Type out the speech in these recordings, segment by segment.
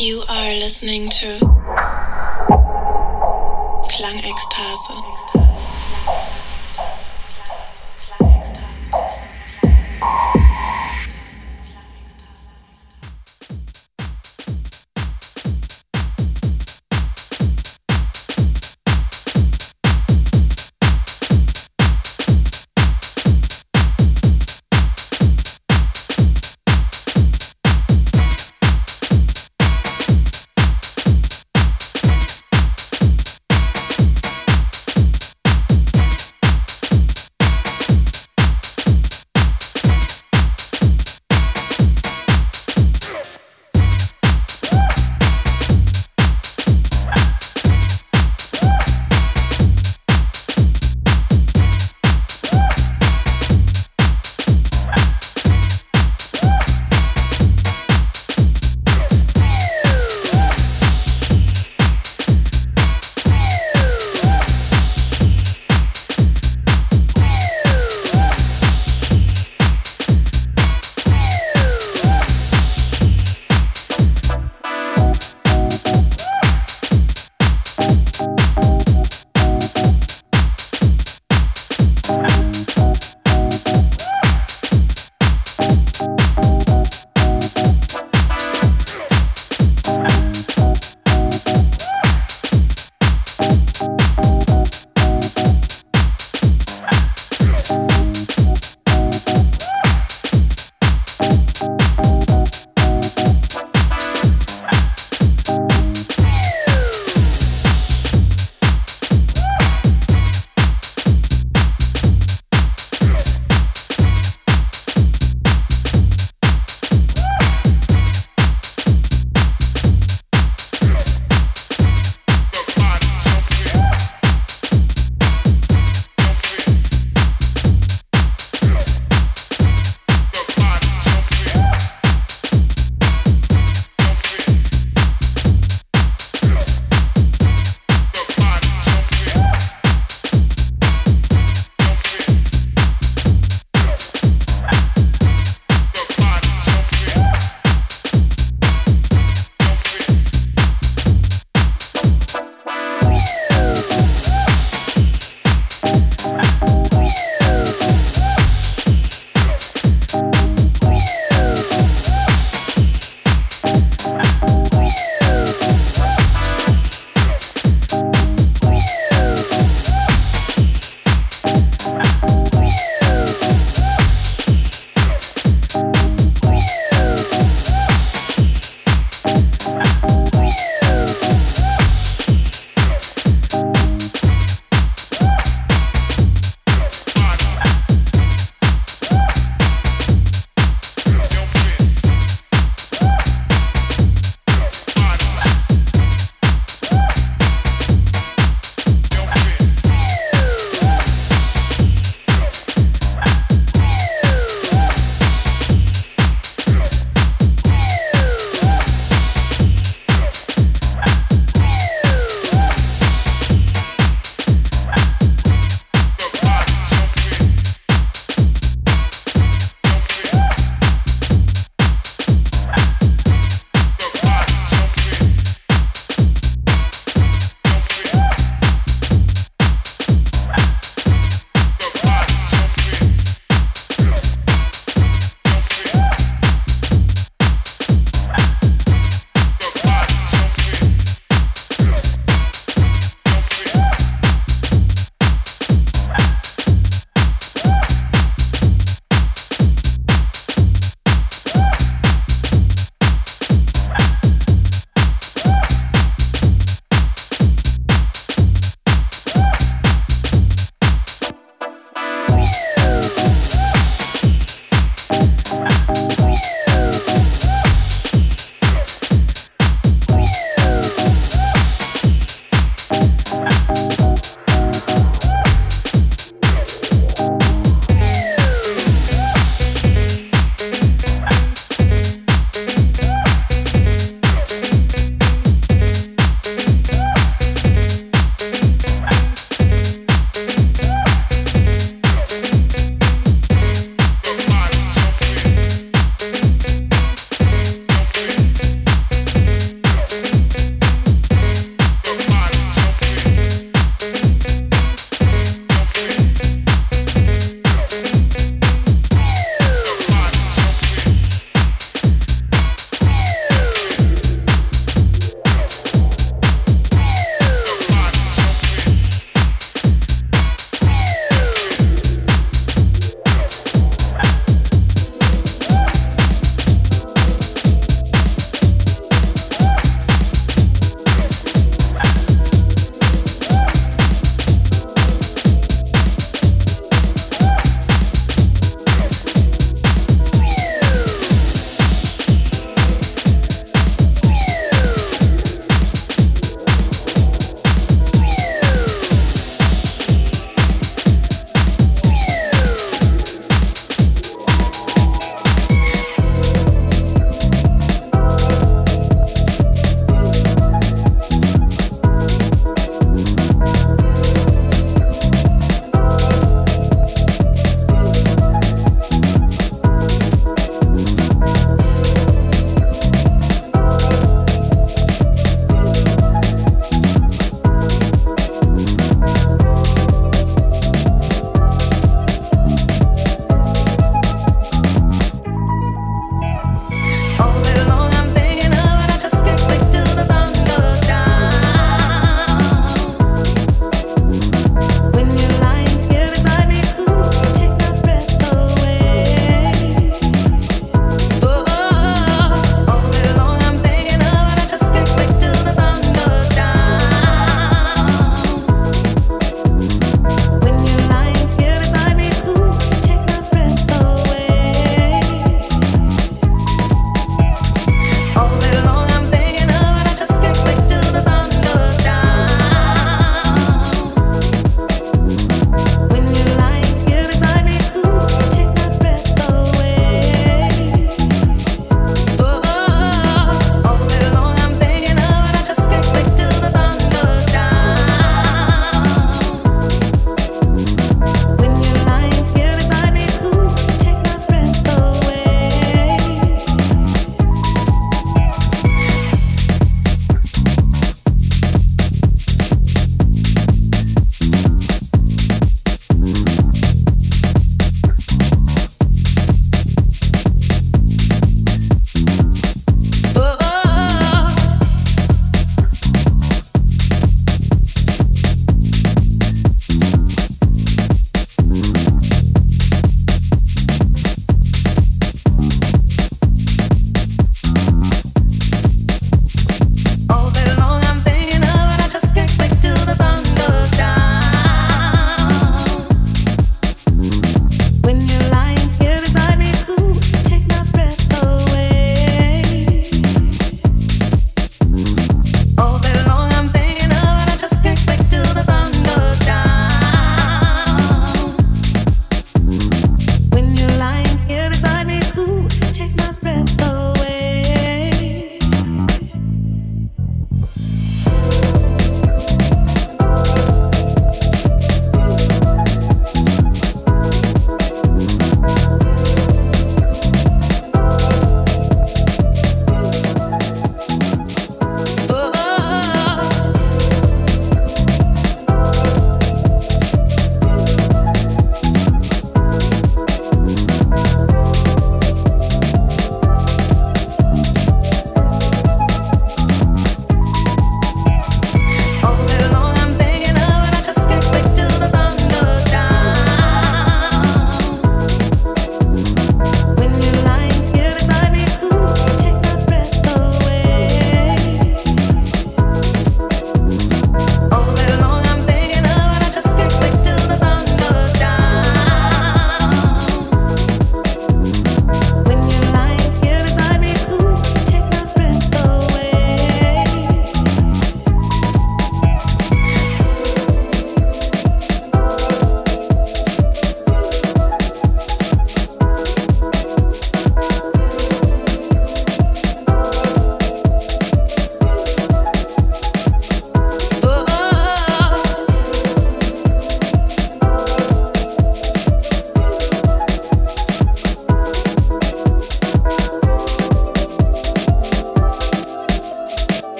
You are listening to Klangextase.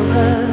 over.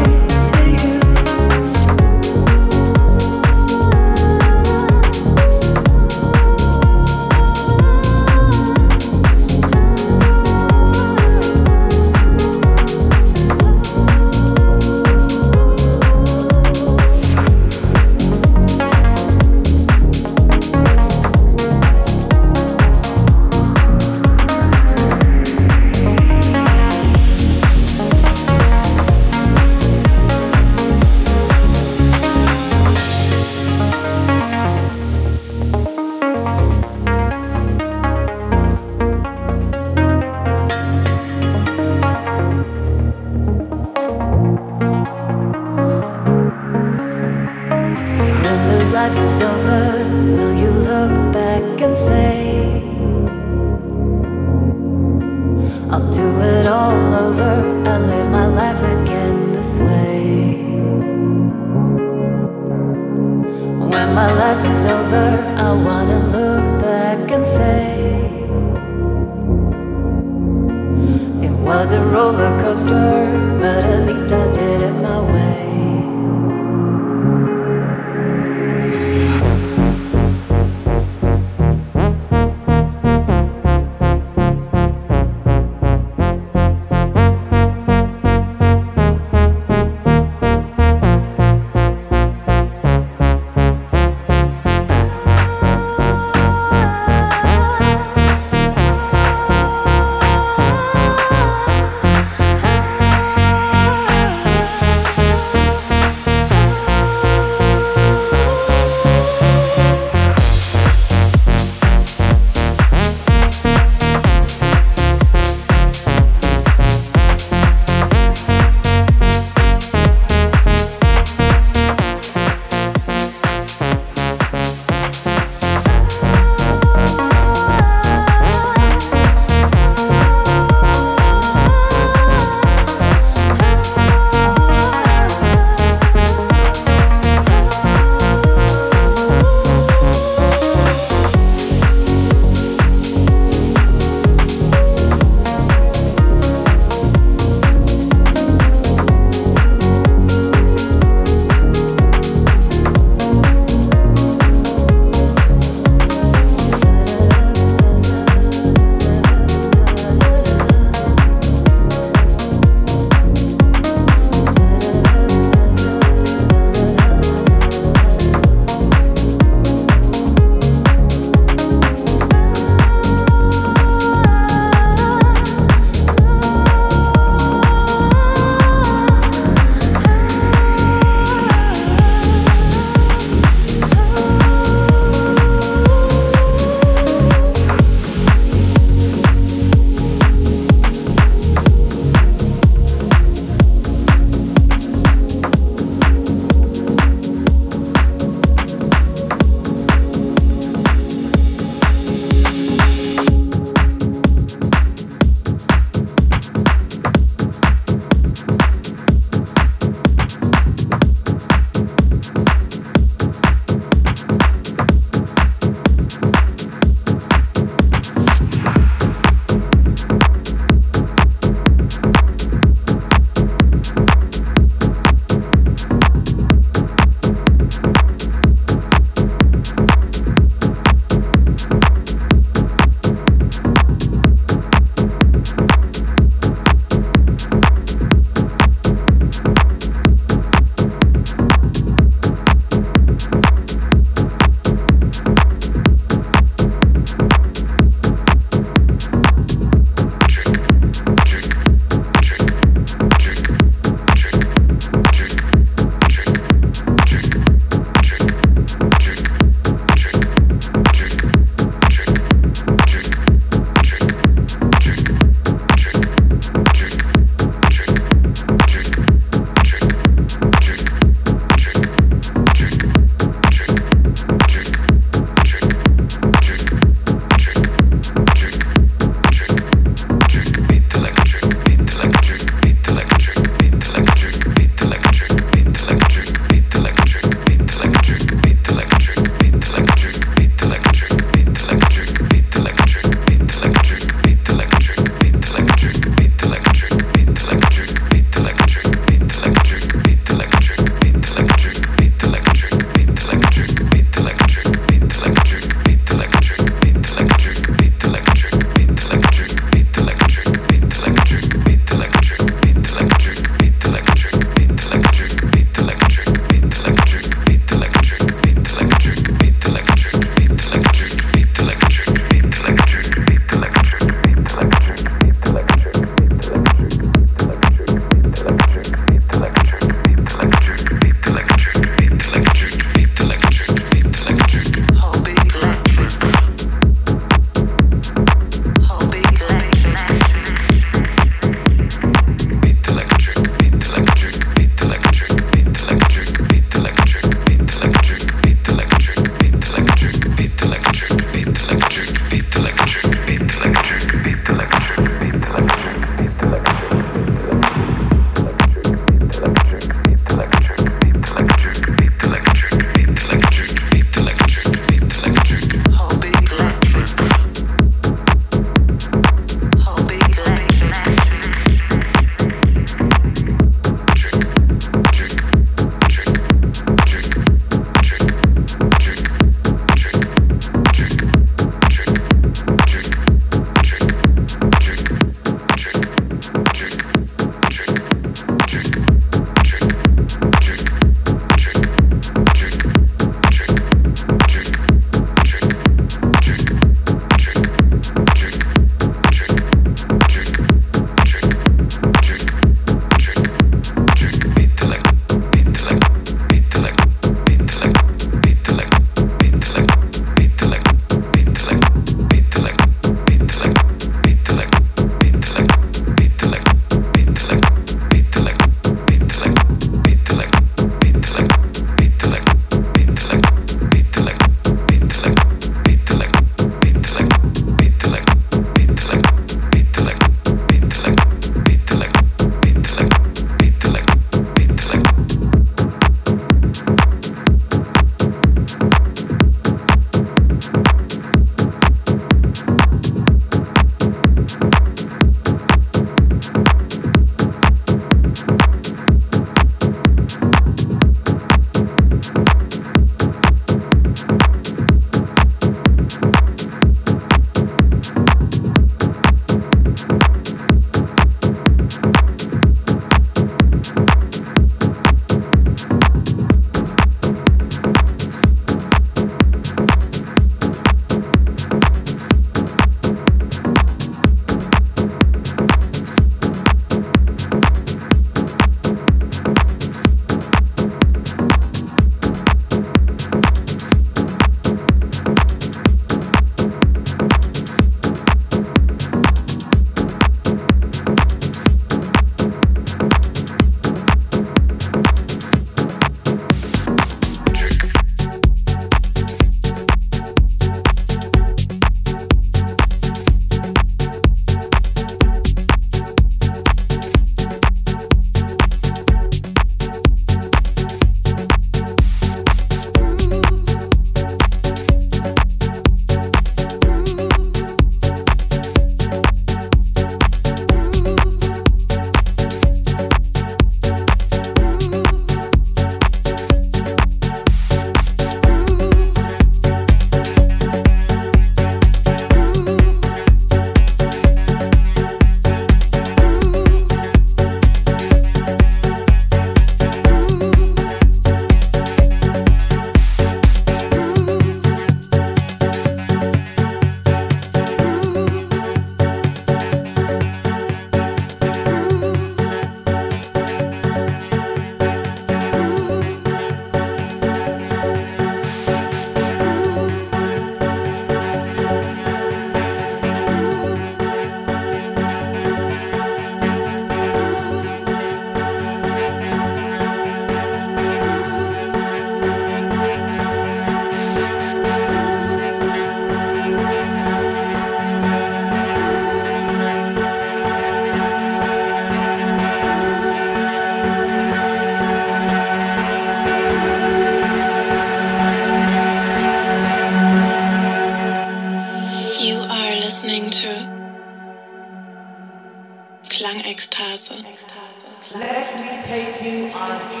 You on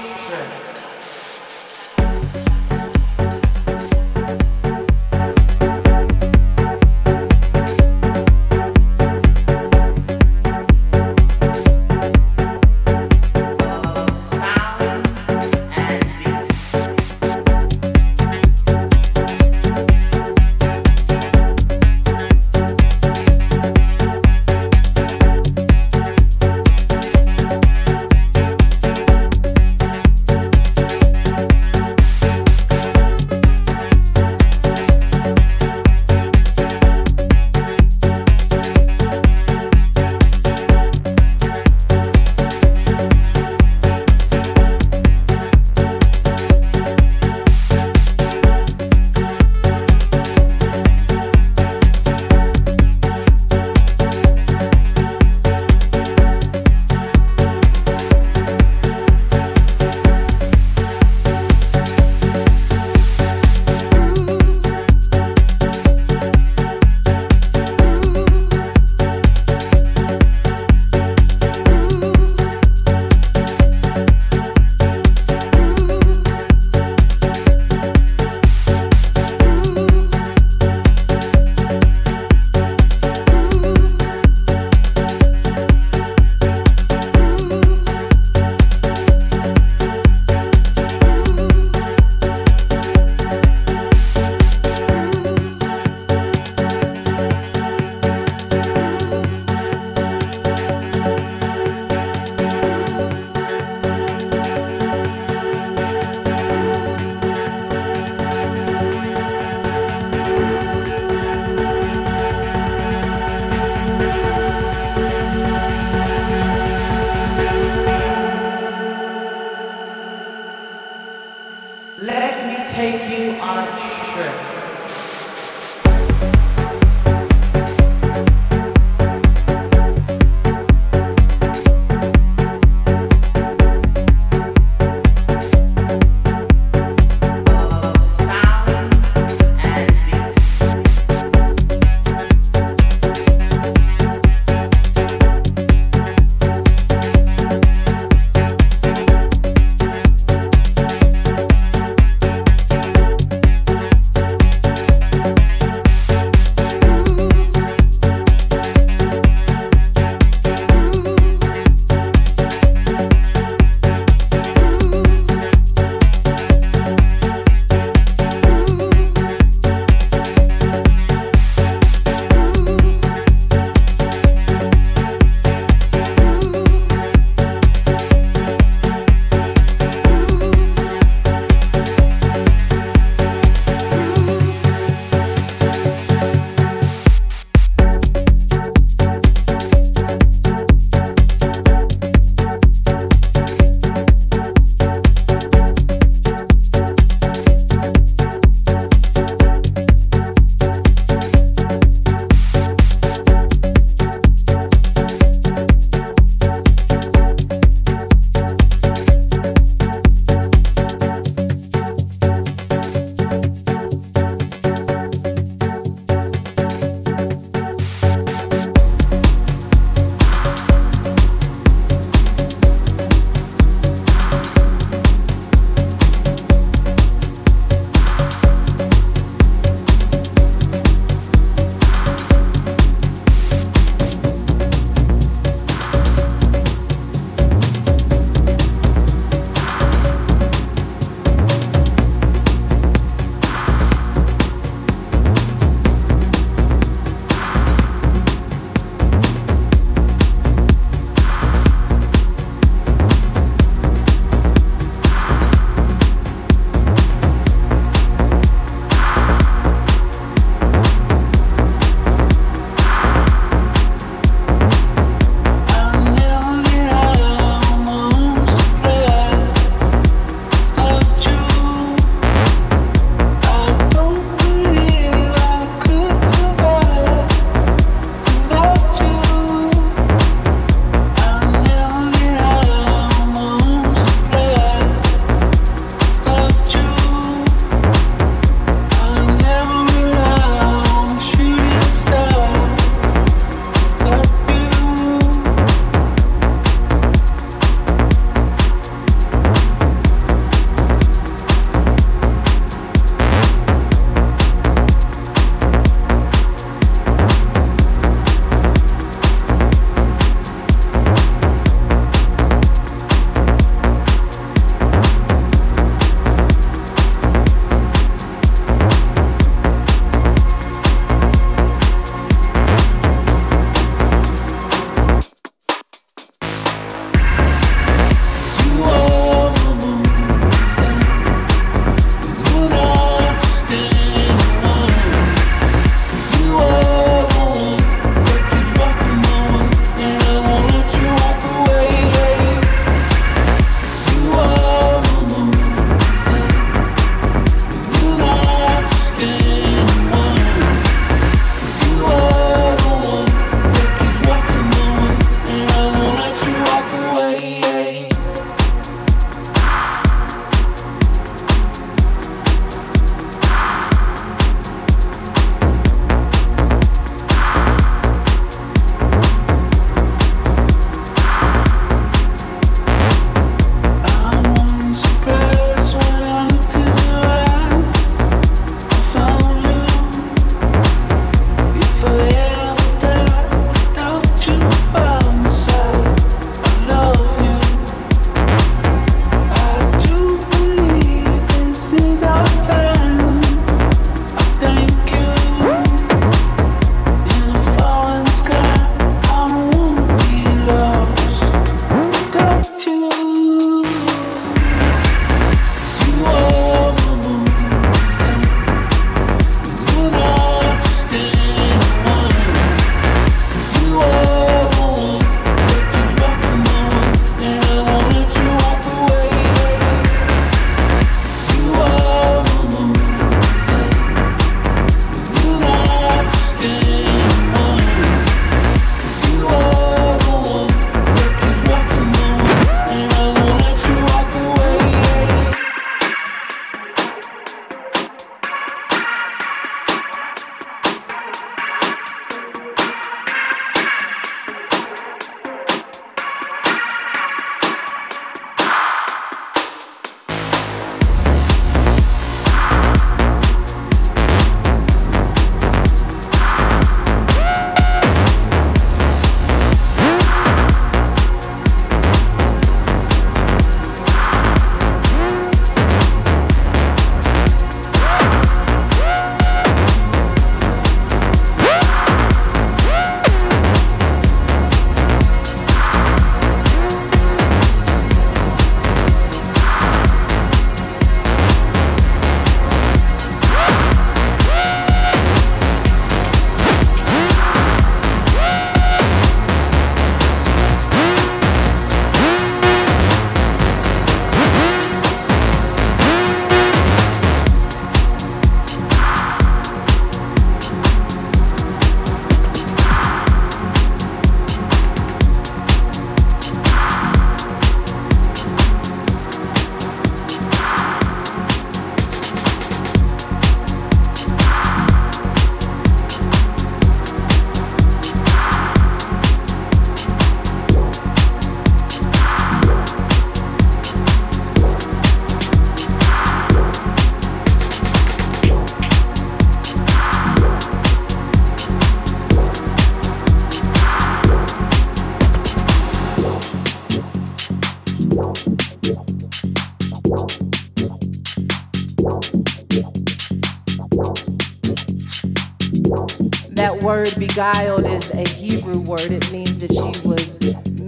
beguiled is a Hebrew word. It means that she was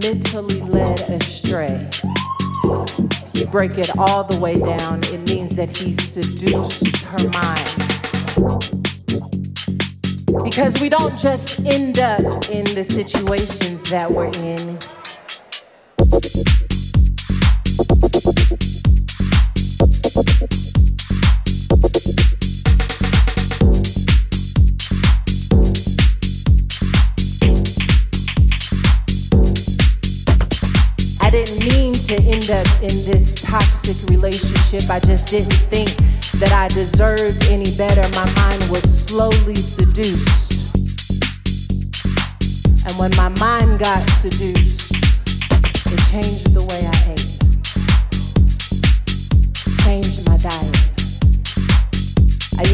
mentally led astray. You break it all the way down, it means that he seduced her mind. Because we don't just end up in the situations that we're in. I just didn't think that I deserved any better. My mind was slowly seduced. And when my mind got seduced, it changed the way I ate, changed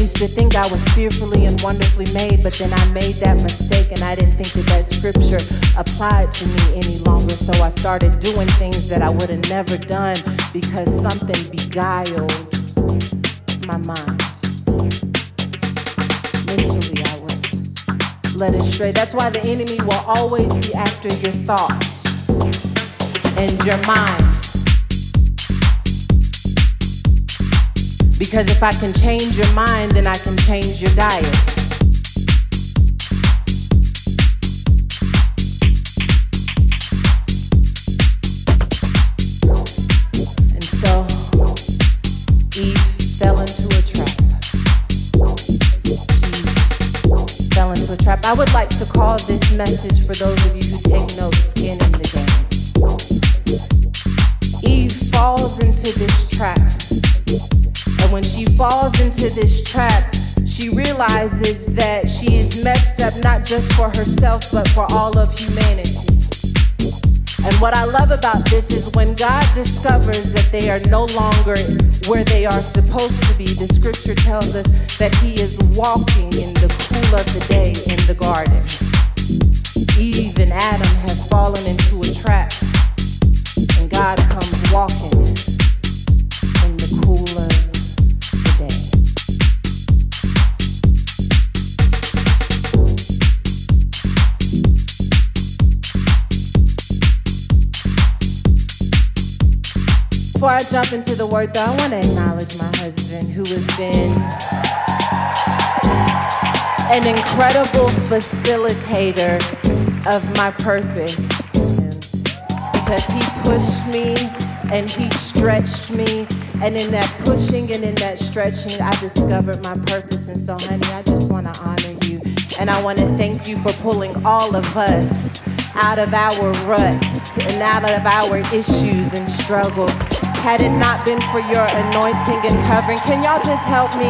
used to think I was fearfully and wonderfully made, but then I made that mistake and I didn't think that that scripture applied to me any longer. So I started doing things that I would have never done because something beguiled my mind. Mentally, I was led astray. That's why the enemy will always be after your thoughts and your mind. Because if I can change your mind, then I can change your diet. And so Eve fell into a trap. Fell into a trap. I would like to call this message for those of you who take notes this trap, she realizes that she is messed up not just for herself, but for all of humanity. And what I love about this is when God discovers that they are no longer where they are supposed to be, the scripture tells us that He is walking in the cool of the day in the garden. Eve and Adam Jump into the word, though, I want to acknowledge my husband who has been an incredible facilitator of my purpose. Because he pushed me and he stretched me. And in that pushing and in that stretching, I discovered my purpose. And so, honey, I just want to honor you. And I want to thank you for pulling all of us out of our ruts and out of our issues and struggles had it not been for your anointing and covering. Can y'all just help me?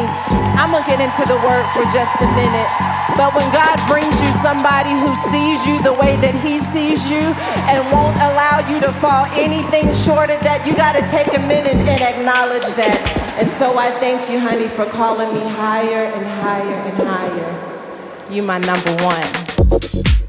I'm gonna get into the word for just a minute. But when God brings you somebody who sees you the way that He sees you and won't allow you to fall anything short of that, you gotta take a minute and acknowledge that. And so I thank you, honey, for calling me higher and higher and higher. You my number one.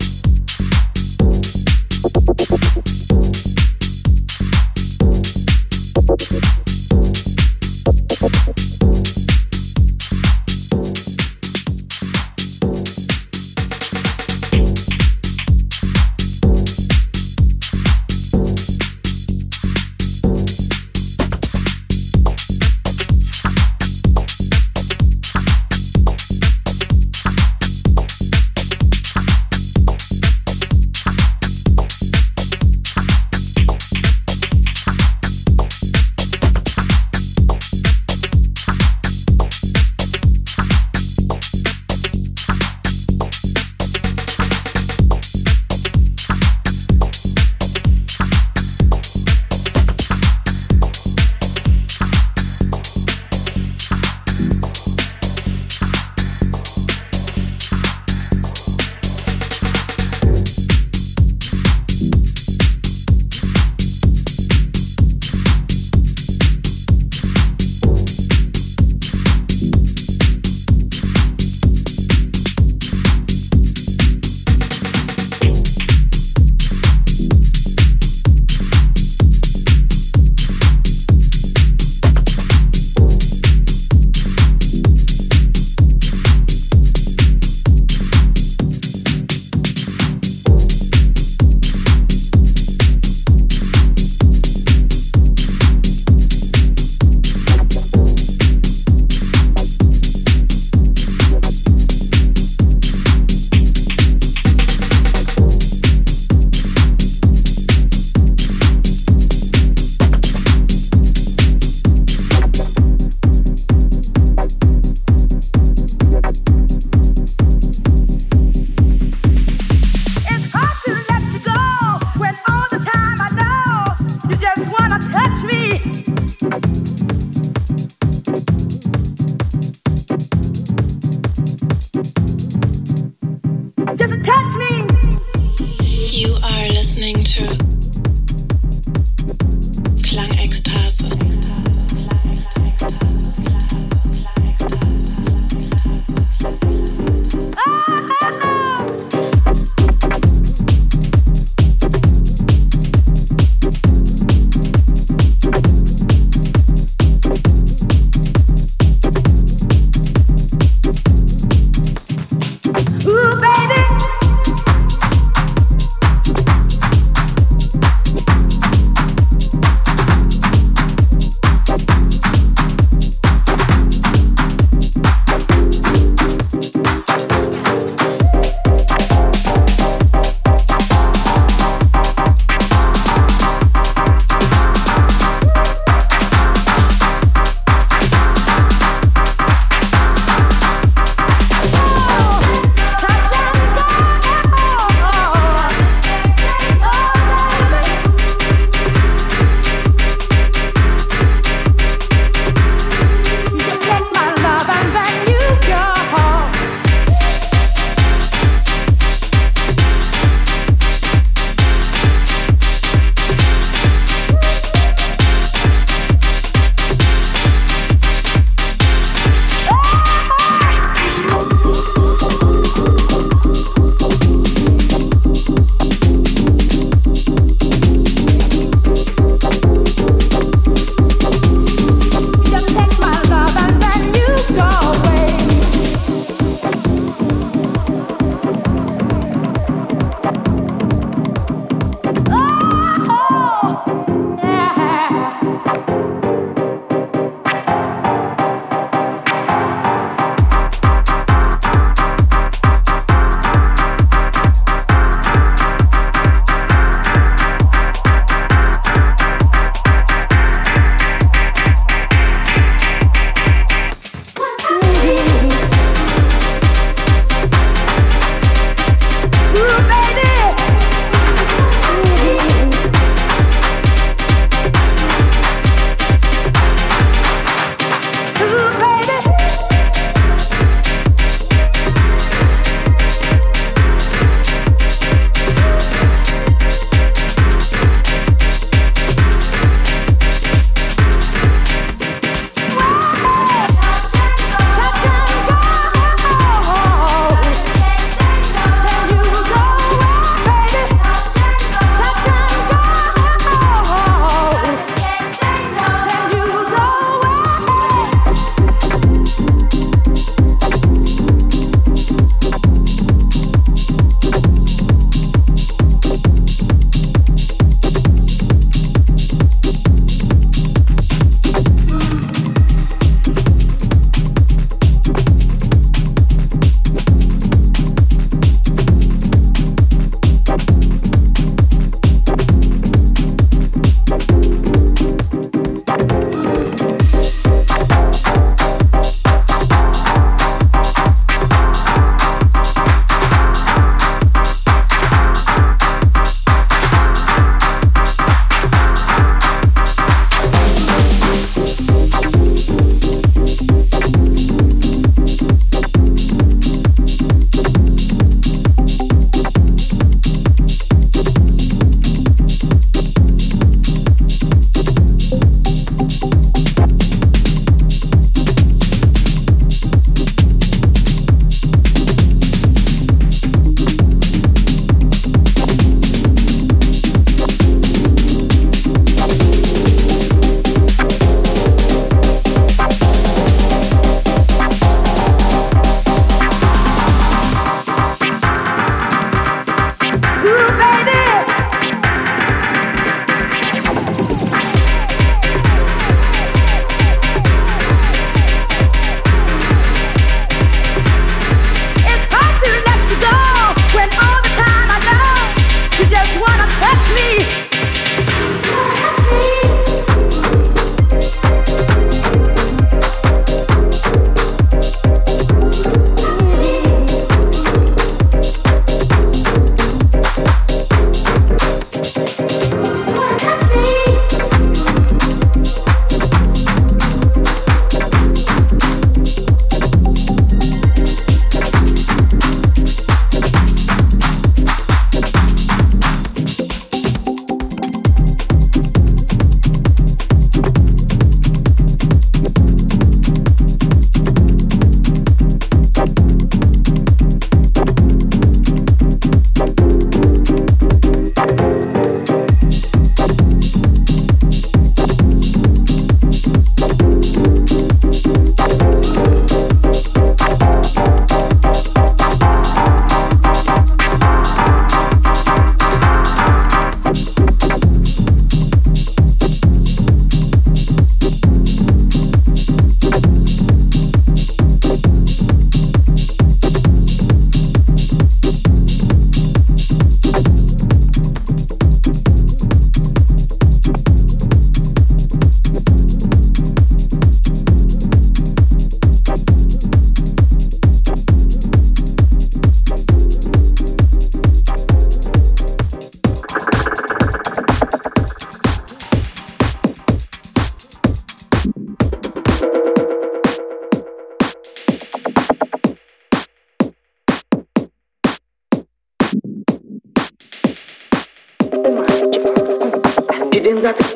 Gidin zaten.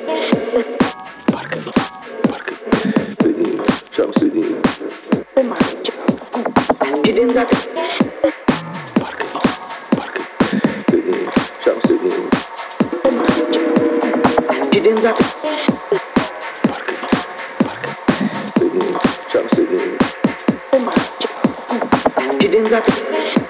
Parcă, parcă. Sedin, și-am sedin. Gidin zaten. Parcă, parcă. Sedin, și-am sedin. Gidin zaten. Parcă, parcă. Sedin, și-am sedin. Gidin zaten.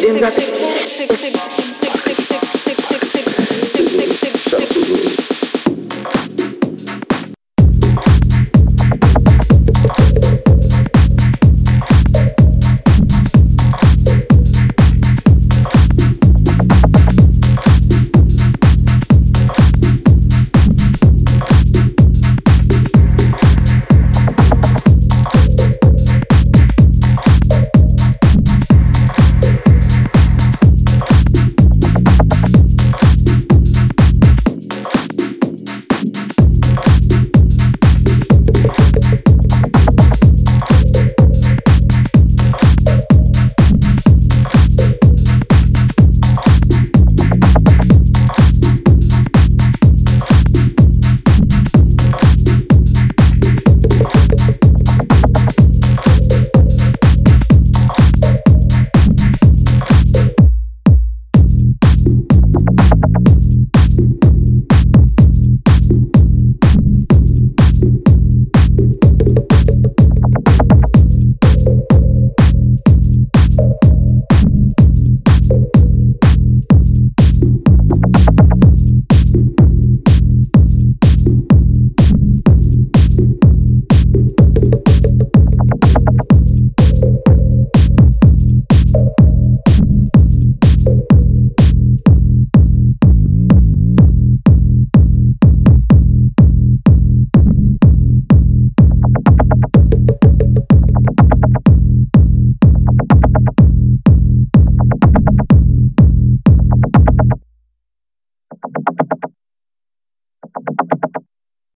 Didn't got